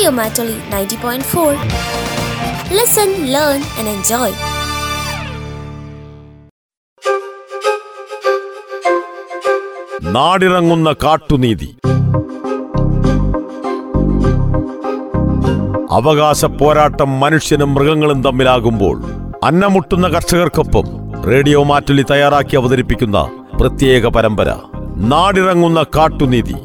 Radio Matoli 90.4. Listen, learn, and enjoy. നാടിറങ്ങുന്ന കാട്ടുനീതി അവകാശ പോരാട്ടം മനുഷ്യനും മൃഗങ്ങളും തമ്മിലാകുമ്പോൾ അന്നമുട്ടുന്ന കർഷകർക്കൊപ്പം റേഡിയോ മാറ്റുലി തയ്യാറാക്കി അവതരിപ്പിക്കുന്ന പ്രത്യേക പരമ്പര നാടിറങ്ങുന്ന കാട്ടുനീതി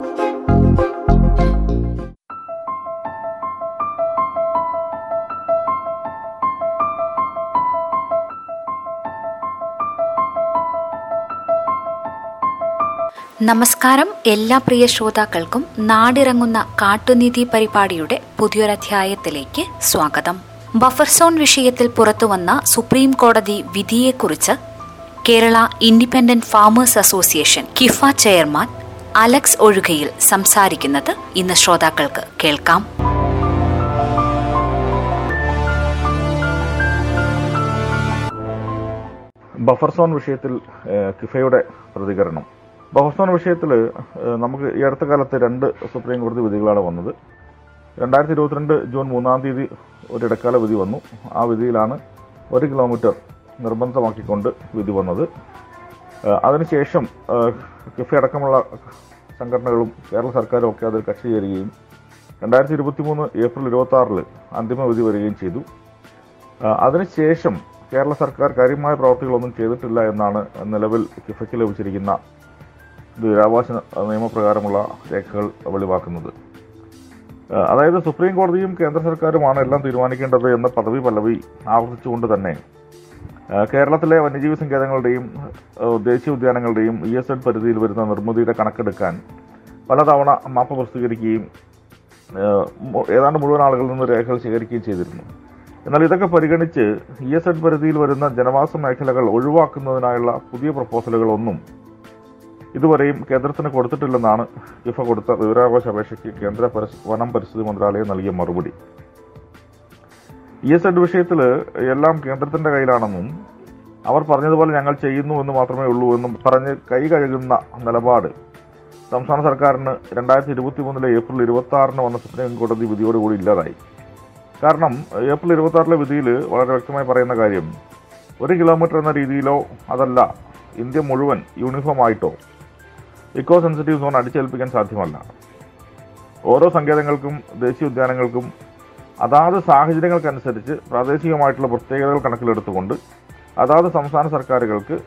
നമസ്കാരം എല്ലാ പ്രിയ ശ്രോതാക്കൾക്കും നാടിറങ്ങുന്ന കാട്ടുനീതി പരിപാടിയുടെ പുതിയൊരധ്യായത്തിലേക്ക് സ്വാഗതം. ബഫർ സോൺ വിഷയത്തിൽ പുറത്തുവന്ന സുപ്രീം കോടതി വിധിയെക്കുറിച്ച് Kerala independent farmers association KIFA chairman Alex Ozhukayil സംസാരിക്കുന്നത് ഇന്ന് ശ്രോതാക്കൾക്ക് കേൾക്കാം. ബഫർ സോൺ വിഷയത്തിൽ കിഫയുടെ പ്രതികരണം. ബഫർ വിഷയത്തിൽ നമുക്ക് ഈ അടുത്ത കാലത്ത് രണ്ട് സുപ്രീം കോടതി വിധികളാണ് വന്നത്. രണ്ടായിരത്തി ഇരുപത്തിരണ്ട് ജൂൺ മൂന്നാം തീയതി ഒരു ഇടക്കാല വിധി വന്നു. ആ വിധിയിലാണ് ഒരു കിലോമീറ്റർ നിർബന്ധമാക്കിക്കൊണ്ട് വിധി വന്നത്. അതിനുശേഷം കിഫി അടക്കമുള്ള സംഘടനകളും കേരള സർക്കാരും ഒക്കെ അതിൽ കക്ഷി ചേരുകയും രണ്ടായിരത്തി ഇരുപത്തി മൂന്ന് ഏപ്രിൽ ഇരുപത്തി ആറിൽ അന്തിമ വിധി വരികയും ചെയ്തു. അതിനുശേഷം കേരള സർക്കാർ കാര്യമായ പ്രവർത്തികളൊന്നും ചെയ്തിട്ടില്ല എന്നാണ് നിലവിൽ കിഫയ്ക്ക് ലഭിച്ചിരിക്കുന്ന ദുരാവാസ നിയമപ്രകാരമുള്ള രേഖകൾ വെളിവാക്കുന്നത്. അതായത് സുപ്രീം കോടതിയും കേന്ദ്ര സർക്കാരുമാണ് എല്ലാം തീരുമാനിക്കേണ്ടത് എന്ന പദവി പല്ലവി ആവർത്തിച്ചുകൊണ്ട് തന്നെ കേരളത്തിലെ വന്യജീവി സങ്കേതങ്ങളുടെയും ദേശീയ ഉദ്യാനങ്ങളുടെയും ഇ എസ് എഡ് പരിധിയിൽ വരുന്ന നിർമ്മിതിയുടെ കണക്കെടുക്കാൻ പലതവണ മാപ്പ് പ്രസിദ്ധീകരിക്കുകയും ഏതാണ്ട് മുഴുവൻ ആളുകളിൽ നിന്ന് രേഖകൾ ശേഖരിക്കുകയും ചെയ്തിരുന്നു. എന്നാൽ ഇതൊക്കെ പരിഗണിച്ച് ഇ എസ് എഡ് പരിധിയിൽ വരുന്ന ജനവാസ മേഖലകൾ ഒഴിവാക്കുന്നതിനായുള്ള പുതിയ പ്രപ്പോസലുകളൊന്നും ഇതുവരെയും കേന്ദ്രത്തിന് കൊടുത്തിട്ടില്ലെന്നാണ് ഇഫ കൊടുത്ത വിവരാവകാശ അപേക്ഷയ്ക്ക് കേന്ദ്ര വനം പരിസ്ഥിതി മന്ത്രാലയം നൽകിയ മറുപടി. ഇ എസ് എഡ് വിഷയത്തിൽ എല്ലാം കേന്ദ്രത്തിന്റെ കയ്യിലാണെന്നും അവർ പറഞ്ഞതുപോലെ ഞങ്ങൾ ചെയ്യുന്നു എന്ന് മാത്രമേ ഉള്ളൂ എന്നും പറഞ്ഞ് കൈ കഴുകുന്ന നിലപാട് സംസ്ഥാന സർക്കാരിന് രണ്ടായിരത്തി ഇരുപത്തി മൂന്നിലെ ഏപ്രിൽ ഇരുപത്തി ആറിന് വന്ന സുപ്രീം കോടതി വിധിയോടുകൂടി ഇല്ലാതായി. കാരണം ഏപ്രിൽ ഇരുപത്തി ആറിലെ വിധിയിൽ വളരെ വ്യക്തമായി പറയുന്ന കാര്യം ഒരു കിലോമീറ്റർ എന്ന രീതിയിലോ അതല്ല ഇന്ത്യ മുഴുവൻ യൂണിഫോം ആയിട്ടോ ഇക്കോ സെൻസിറ്റീവ് സോൺ അടിച്ചേൽപ്പിക്കാൻ സാധ്യമല്ല. ഓരോ സങ്കേതങ്ങൾക്കും ദേശീയ ഉദ്യാനങ്ങൾക്കും അതാത് സാഹചര്യങ്ങൾക്കനുസരിച്ച് പ്രാദേശികമായിട്ടുള്ള പ്രത്യേകതകൾ കണക്കിലെടുത്തുകൊണ്ട് അതാത് സംസ്ഥാന സർക്കാരുകൾക്ക്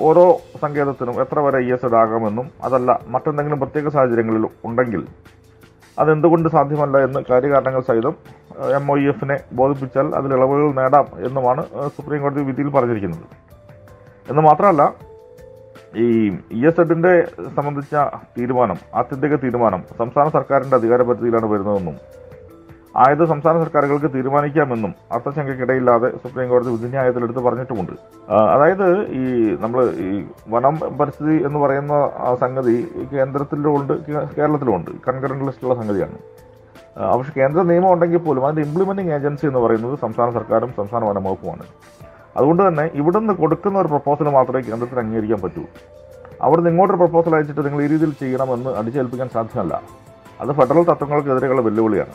ഓരോ സങ്കേതത്തിനും എത്ര വരെ ഇ എസ് ഇടാകാമെന്നും അതല്ല മറ്റെന്തെങ്കിലും പ്രത്യേക സാഹചര്യങ്ങളിൽ ഉണ്ടെങ്കിൽ അതെന്തുകൊണ്ട് സാധ്യമല്ല എന്ന് കാര്യകാരണങ്ങൾ സഹിതം എം ഒ ഇ എഫിനെ ബോധിപ്പിച്ചാൽ അതിൽ ഇളവുകൾ നേടാം എന്നുമാണ് സുപ്രീം കോടതി വിധിയിൽ പറഞ്ഞിരിക്കുന്നത്. എന്ന് മാത്രമല്ല ഈ ഇ എസ് എഡിന്റെ സംബന്ധിച്ച തീരുമാനം ആത്യന്തിക തീരുമാനം സംസ്ഥാന സർക്കാരിന്റെ അധികാര പരിധിയിലാണ് വരുന്നതെന്നും ആയത് സംസ്ഥാന സർക്കാരുകൾക്ക് തീരുമാനിക്കാമെന്നും അർത്ഥശങ്കയ്ക്കിടയില്ലാതെ സുപ്രീം കോടതി വിധിന്യായത്തിൽ എടുത്ത് പറഞ്ഞിട്ടുമുണ്ട്. അതായത് ഈ നമ്മൾ ഈ വനം പരിസ്ഥിതി എന്ന് പറയുന്ന സംഗതി കേന്ദ്രത്തിലും കേന്ദ്രത്തിലുണ്ട് കേ- കേരളത്തിലുമുണ്ട് കൺകറന്റ് ലിസ്റ്റുള്ള സംഗതിയാണ്. പക്ഷെ കേന്ദ്ര നിയമം ഉണ്ടെങ്കിൽ പോലും അതിന്റെ ഇംപ്ലിമെന്റിംഗ് ഏജൻസി എന്ന് പറയുന്നത് സംസ്ഥാന സർക്കാരും സംസ്ഥാന വനം വകുപ്പുമാണ് അതുകൊണ്ട് തന്നെ ഇവിടുന്ന് കൊടുക്കുന്ന ഒരു പ്രപ്പോസൽ മാത്രമേ കേന്ദ്രത്തിന് അംഗീകരിക്കാൻ പറ്റൂ. അവിടുന്ന് ഇങ്ങോട്ടൊരു പ്രപ്പോസൽ അയച്ചിട്ട് നിങ്ങൾ ഈ രീതിയിൽ ചെയ്യണമെന്ന് അടിച്ചേൽപ്പിക്കാൻ സാധ്യമല്ല. അത് ഫെഡറൽ തത്വങ്ങൾക്കെതിരെയുള്ള വെല്ലുവിളിയാണ്.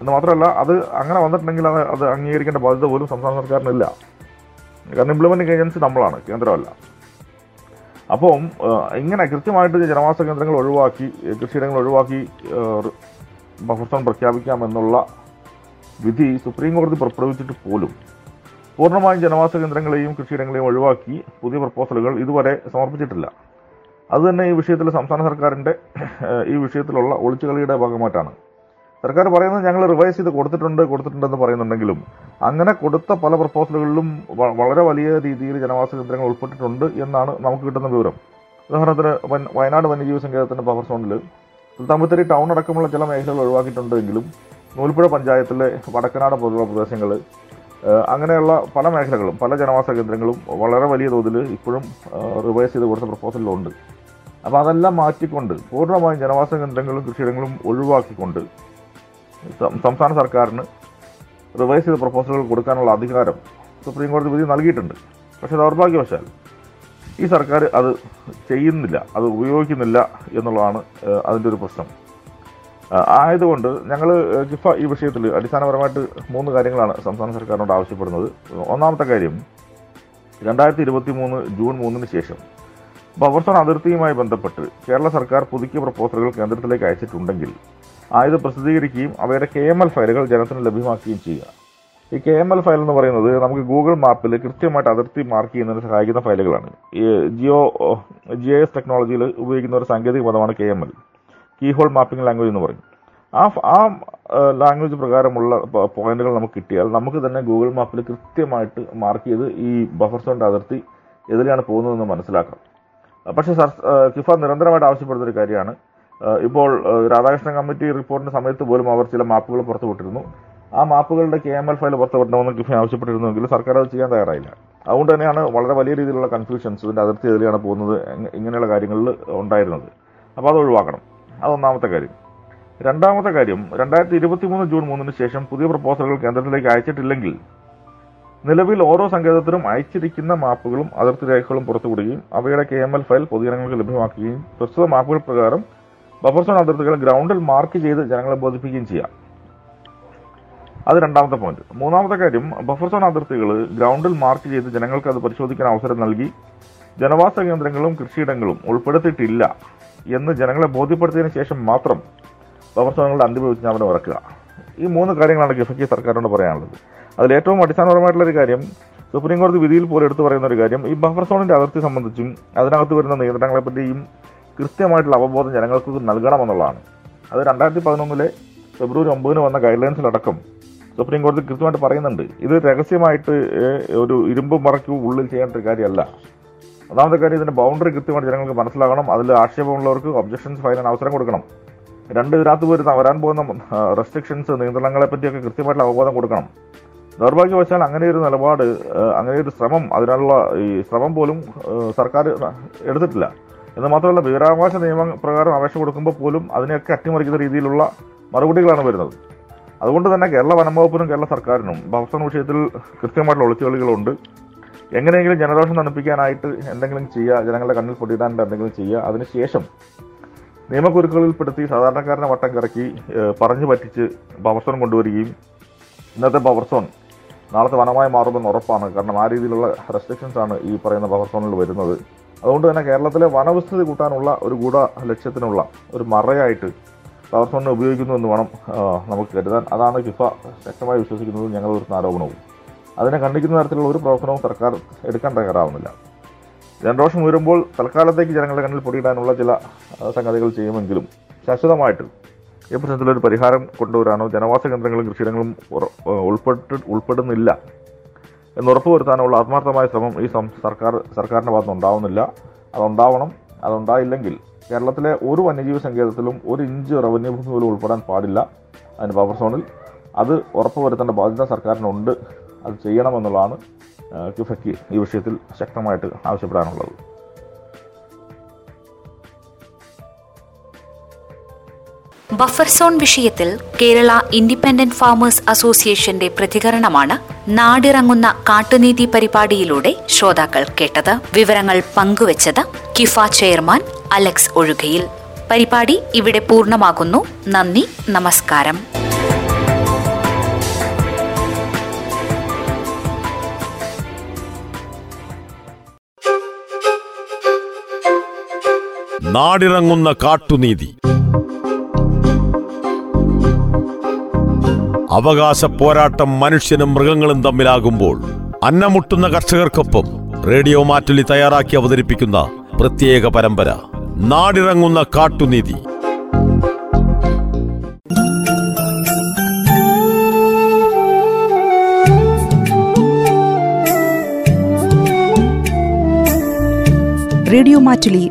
എന്ന് മാത്രമല്ല അത് അങ്ങനെ വന്നിട്ടുണ്ടെങ്കിൽ അത് അത് അംഗീകരിക്കേണ്ട ബാധ്യത പോലും സംസ്ഥാന സർക്കാരിനില്ല. കാരണം ഇംപ്ലിമെന്റിംഗ് ഏജൻസി നമ്മളാണ് കേന്ദ്രമല്ല. അപ്പം ഇങ്ങനെ കൃത്യമായിട്ട് ജനവാസ കേന്ദ്രങ്ങൾ ഒഴിവാക്കി കൃഷിയിടങ്ങൾ ഒഴിവാക്കി ബഫർ പ്രഖ്യാപിക്കാമെന്നുള്ള വിധി സുപ്രീം കോടതി പുറപ്പെടുവിച്ചിട്ട് പോലും പൂർണമായും ജനവാസ കേന്ദ്രങ്ങളെയും കൃഷിയിടങ്ങളെയും ഒഴിവാക്കി പുതിയ പ്രപ്പോസലുകൾ ഇതുവരെ സമർപ്പിച്ചിട്ടില്ല. അതുതന്നെ ഈ വിഷയത്തിൽ സംസ്ഥാന സർക്കാരിന്റെ ഈ വിഷയത്തിലുള്ള ഒളിച്ചുകളിയുടെ ഭാഗമായിട്ടാണ്. സർക്കാർ പറയുന്നത് ഞങ്ങൾ റിവൈസ് ചെയ്ത് കൊടുത്തിട്ടുണ്ട് കൊടുത്തിട്ടുണ്ടെന്ന് പറയുന്നുണ്ടെങ്കിലും അങ്ങനെ കൊടുത്ത പല പ്രപ്പോസലുകളിലും വളരെ വലിയ രീതിയിൽ ജനവാസ കേന്ദ്രങ്ങൾ ഉൾപ്പെട്ടിട്ടുണ്ട് എന്നാണ് നമുക്ക് കിട്ടുന്ന വിവരം. ഉദാഹരണത്തിന് വയനാട് വന്യജീവി സങ്കേതത്തിന്റെ പവർ സോണിൽ സുൽത്താൻബത്തേരി ടൗൺ അടക്കമുള്ള ചില മേഖലകൾ ഒഴിവാക്കിയിട്ടുണ്ടെങ്കിലും നൂൽപ്പുഴ പഞ്ചായത്തിലെ വടക്കനാട് പോലുള്ള പ്രദേശങ്ങൾ അങ്ങനെയുള്ള പല മേഖലകളും പല ജനവാസ കേന്ദ്രങ്ങളും വളരെ വലിയ തോതിൽ ഇപ്പോഴും റിവൈസ് ചെയ്ത് കൊടുത്ത പ്രപ്പോസലിലുണ്ട് അപ്പോൾ അതെല്ലാം മാറ്റിക്കൊണ്ട് പൂർണമായും ജനവാസ കേന്ദ്രങ്ങളും കൃഷിയിടങ്ങളും ഒഴിവാക്കിക്കൊണ്ട് സംസ്ഥാന സർക്കാരിന് റിവൈസ് ചെയ്ത പ്രപ്പോസലുകൾ കൊടുക്കാനുള്ള അധികാരം സുപ്രീം കോടതി വിധി നൽകിയിട്ടുണ്ട്. പക്ഷേ ദൗർഭാഗ്യവശാൽ ഈ സർക്കാർ അത് ചെയ്യുന്നില്ല അത് ഉപയോഗിക്കുന്നില്ല എന്നുള്ളതാണ് അതിന്റെ ഒരു പ്രശ്നം. ആയതുകൊണ്ട് ഞങ്ങൾ കിഫ ഈ വിഷയത്തിൽ അടിസ്ഥാനപരമായിട്ട് മൂന്ന് കാര്യങ്ങളാണ് സംസ്ഥാന സർക്കാരിനോട് ആവശ്യപ്പെടുന്നത്. ഒന്നാമത്തെ കാര്യം രണ്ടായിരത്തി ഇരുപത്തി മൂന്ന് ജൂൺ മൂന്നിന് ശേഷം ബഫർ സോൺ അതിർത്തിയുമായി ബന്ധപ്പെട്ട് കേരള സർക്കാർ പുതുക്കിയ പ്രപ്പോസലുകൾ കേന്ദ്രത്തിലേക്ക് അയച്ചിട്ടുണ്ടെങ്കിൽ ആയത് പ്രസിദ്ധീകരിക്കുകയും അവയുടെ കെ എം എൽ ഫയലുകൾ ജനത്തിന് ലഭ്യമാക്കുകയും ചെയ്യുക. ഈ കെ എം എൽ ഫയൽ എന്ന് പറയുന്നത് നമുക്ക് ഗൂഗിൾ മാപ്പിൽ കൃത്യമായിട്ട് അതിർത്തി മാർക്ക് ചെയ്യുന്നതിന് സഹായിക്കുന്ന ഫയലുകളാണ്. ഈ ജിയോ ജി ഐ എസ് ടെക്നോളജിയിൽ ഉപയോഗിക്കുന്ന ഒരു സാങ്കേതിക പദമാണ് K M L. Keyhole mapping language എന്ന് പറയും. ആ ആ ലാംഗ്വേജ് പ്രകാരമുള്ള പോയിന്റുകൾ നമുക്ക് കിട്ടിയാൽ നമുക്ക് തന്നെ ഗൂഗിൾ മാപ്പിൽ കൃത്യമായിട്ട് മാർക്ക് ചെയ്ത് ഈ ബഫർ സോണിന്റെ അതിർത്തി എതിരെയാണ് പോകുന്നതെന്ന് മനസ്സിലാക്കാം. പക്ഷെ കിഫ നിരന്തരമായിട്ട് ആവശ്യപ്പെടുന്ന ഒരു കാര്യമാണ്. ഇപ്പോൾ രാധാകൃഷ്ണൻ കമ്മിറ്റി റിപ്പോർട്ടിന്റെ സമയത്ത് പോലും അവർ ചില മാപ്പുകൾ പുറത്തുവിട്ടിരുന്നു. ആ മാപ്പുകളുടെ കെ എം എൽ ഫയൽ പുറത്തുവിടണമെന്ന് കിഫ ആവശ്യപ്പെട്ടിരുന്നുവെങ്കിൽ സർക്കാർ അത് ചെയ്യാൻ തയ്യാറായില്ല. അതുകൊണ്ട് തന്നെയാണ് വളരെ വലിയ രീതിയിലുള്ള കൺഫ്യൂഷൻസ് ഇതിന്റെ അതിർത്തി എതിരെയാണ് പോകുന്നത് ഇങ്ങനെയുള്ള കാര്യങ്ങളിൽ ഉണ്ടായിരുന്നത്. അപ്പോൾ അത് ഒഴിവാക്കണം. അതൊന്നാമത്തെ കാര്യം. രണ്ടാമത്തെ കാര്യം രണ്ടായിരത്തി ഇരുപത്തി മൂന്ന് ജൂൺ മൂന്നിന് ശേഷം പുതിയ പ്രപ്പോസലുകൾ കേന്ദ്രത്തിലേക്ക് അയച്ചിട്ടില്ലെങ്കിൽ നിലവിൽ ഓരോ സങ്കേതത്തിലും അയച്ചിരിക്കുന്ന മാപ്പുകളും അതിർത്തി രേഖകളും പുറത്തുവിടുകയും അവയുടെ കെ എം എൽ ഫയൽ പൊതുജനങ്ങൾക്ക് ലഭ്യമാക്കുകയും പ്രസ്തുത മാപ്പുകൾ പ്രകാരം ബഫർ സോൺ അതിർത്തികൾ ഗ്രൗണ്ടിൽ മാർക്ക് ചെയ്ത് ജനങ്ങളെ ബോധിപ്പിക്കുകയും ചെയ്യാം. അത് രണ്ടാമത്തെ പോയിന്റ് മൂന്നാമത്തെ കാര്യം ബഫർ സോൺ അതിർത്തികൾ ഗ്രൗണ്ടിൽ മാർക്ക് ചെയ്ത് ജനങ്ങൾക്ക് അത് പരിശോധിക്കാൻ അവസരം നൽകി ജനവാസ കേന്ദ്രങ്ങളും കൃഷിയിടങ്ങളും ഉൾപ്പെടുത്തിയിട്ടില്ല. എന്ന് ജനങ്ങളെ ബോധ്യപ്പെടുത്തിയതിനു ശേഷം മാത്രം പ്രവർത്തനങ്ങളുടെ അന്തിമ വിജ്ഞാപനം ഇറക്കുക ഈ മൂന്ന് കാര്യങ്ങളാണ് ഗിഫയ്ക്ക് സർക്കാരിനോട് പറയാനുള്ളത്. അതിൽ ഏറ്റവും അടിസ്ഥാനപരമായിട്ടുള്ള ഒരു കാര്യം സുപ്രീം കോടതി വിധിയിൽ പോലും എടുത്തു പറയുന്ന ഒരു കാര്യം ഈ ബഫർ സോണിന്റെ അതിർത്തി സംബന്ധിച്ചും അതിനകത്ത് വരുന്ന നിയന്ത്രണങ്ങളെപ്പറ്റിയും കൃത്യമായിട്ടുള്ള അവബോധം ജനങ്ങൾക്ക് നൽകണമെന്നുള്ളതാണ്. അത് രണ്ടായിരത്തി പതിനൊന്നിലെ ഫെബ്രുവരി ഒമ്പതിന് വന്ന ഗൈഡ് ലൈൻസിലടക്കം സുപ്രീം കോടതി കൃത്യമായിട്ട് പറയുന്നുണ്ട്. ഇത് രഹസ്യമായിട്ട് ഒരു ഇരുമ്പ് മറയ്ക്ക് ഉള്ളിൽ ചെയ്യേണ്ട ഒരു കാര്യമല്ല. ഒന്നാമത്തെ കാര്യം ഇതിന്റെ ബൗണ്ടറി കൃത്യമായിട്ട് ജനങ്ങൾക്ക് മനസ്സിലാകണം. അതിൽ ആക്ഷേപമുള്ളവർക്ക് ഒബ്ജക്ഷൻസ് ഫയൽ ചെയ്യാൻ അവസരം കൊടുക്കണം. രണ്ട് ഇതിനകത്ത് വരുന്ന വരാൻ പോകുന്ന റെസ്ട്രിക്ഷൻസ് നിയന്ത്രണങ്ങളെ പറ്റിയൊക്കെ കൃത്യമായിട്ടുള്ള അവബോധം കൊടുക്കണം. നിർഭാഗ്യവശാൽ അങ്ങനെ ഒരു നിലപാട് അങ്ങനെ ഒരു ശ്രമം അതിനുള്ള ഈ ശ്രമം പോലും സർക്കാർ എടുത്തിട്ടില്ല. എന്ന് മാത്രമല്ല വിവരാവകാശ നിയമപ്രകാരം അപേക്ഷ കൊടുക്കുമ്പോൾ പോലും അതിനെയൊക്കെ അട്ടിമറിക്കുന്ന രീതിയിലുള്ള മറുപടികളാണ് വരുന്നത്. അതുകൊണ്ട് തന്നെ കേരള വനംവകുപ്പിനും കേരള സർക്കാരിനും ഭക്ഷണ വിഷയത്തിൽ കൃത്യമായിട്ടുള്ള ഒളിച്ചുകളികളുണ്ട്. എങ്ങനെയെങ്കിലും ജനരോഷം തണുപ്പിക്കാനായിട്ട് എന്തെങ്കിലും ചെയ്യുക ജനങ്ങളുടെ കണ്ണിൽ പൊട്ടിയിടാൻ എന്തെങ്കിലും ചെയ്യുക അതിനുശേഷം നിയമക്കുരുക്കളിൽപ്പെടുത്തി സാധാരണക്കാരനെ വട്ടം കറക്കി പറഞ്ഞു പറ്റിച്ച് പവർ സോൺ കൊണ്ടുവരികയും ഇന്നത്തെ പവർ സോൺ നാളത്തെ വനമായി മാറുമെന്ന് ഉറപ്പാണ്. കാരണം ആ രീതിയിലുള്ള റെസ്ട്രിക്ഷൻസ് ആണ് ഈ പറയുന്ന പവർ സോണിൽ വരുന്നത്. അതുകൊണ്ട് തന്നെ കേരളത്തിലെ വനവിസ്തൃതി കൂട്ടാനുള്ള ഒരു ഗൂഢ ലക്ഷ്യത്തിനുള്ള ഒരു മറയായിട്ട് പവർ സോണിനെ ഉപയോഗിക്കുന്നു എന്ന് വേണം നമുക്ക് കരുതാൻ. അതാണ് കിഫ ശക്തമായി വിശ്വസിക്കുന്നത് ഞങ്ങൾ ഒരു ആരോപണവും. അതിനെ ഖണ്ഡിക്കുന്ന തരത്തിലുള്ള ഒരു പ്രവർത്തനവും സർക്കാർ എടുക്കാൻ തയ്യാറാവുന്നില്ല. ജനരോഷം ഉയരുമ്പോൾ തൽക്കാലത്തേക്ക് ജനങ്ങളുടെ കണ്ണിൽ പൊടിയിടാനുള്ള ചില സംഗതികൾ ചെയ്യുമെങ്കിലും ശാശ്വതമായിട്ട് ഈ പ്രശ്നത്തിലൊരു പരിഹാരം കൊണ്ടുവരാനോ ജനവാസ കേന്ദ്രങ്ങളും കൃഷിയിടങ്ങളും ഉൾപ്പെട്ട് ഉൾപ്പെടുന്നില്ല എന്ന് ഉറപ്പുവരുത്താനുള്ള ആത്മാർത്ഥമായ ശ്രമം ഈ സർക്കാർ സർക്കാരിന്റെ ഭാഗത്ത് ഉണ്ടാവുന്നില്ല. അതുണ്ടാവണം. അതുണ്ടായില്ലെങ്കിൽ കേരളത്തിലെ ഒരു വന്യജീവി സങ്കേതത്തിലും ഒരു ഇഞ്ച് റവന്യൂ ഭൂമി പോലും ഉൾപ്പെടാൻ പാടില്ല. അതിന് പവർ സോണിൽ അത് ഉറപ്പുവരുത്തേണ്ട ബാധ്യത സർക്കാരിനുണ്ട്. അത് ചെയ്യണമെന്നുള്ളതാണ് ക്യുഫയ്ക്ക് ഈ വിഷയത്തിൽ ശക്തമായിട്ട് ആവശ്യപ്പെടാനുള്ളത്. ബഫർ സോൺ വിഷയത്തിൽ കേരള ഇൻഡിപെൻഡന്റ് ഫാമേഴ്സ് അസോസിയേഷന്റെ പ്രതികരണമാണ് നാടിറങ്ങുന്ന കാട്ടുനീതി പരിപാടിയിലൂടെ ശ്രോതാക്കൾ കേട്ടത്. വിവരങ്ങൾ പങ്കുവച്ചത് കിഫ ചെയർമാൻ അലക്സ് ഒഴുകയിൽ. പരിപാടി ഇവിടെ പൂർണമാകുന്നു. നന്ദി നമസ്കാരം. നാടിറങ്ങുന്ന കാട്ടുനീതി. അവകാശ പോരാട്ടം മനുഷ്യനും മൃഗങ്ങളും തമ്മിലാകുമ്പോൾ അന്നമുട്ടുന്ന കർഷകർക്കൊപ്പം റേഡിയോ മാറ്റുലി തയ്യാറാക്കി അവതരിപ്പിക്കുന്ന പ്രത്യേക പരമ്പര നാടിറങ്ങുന്ന കാട്ടുനീതി. റേഡിയോ മാറ്റുലി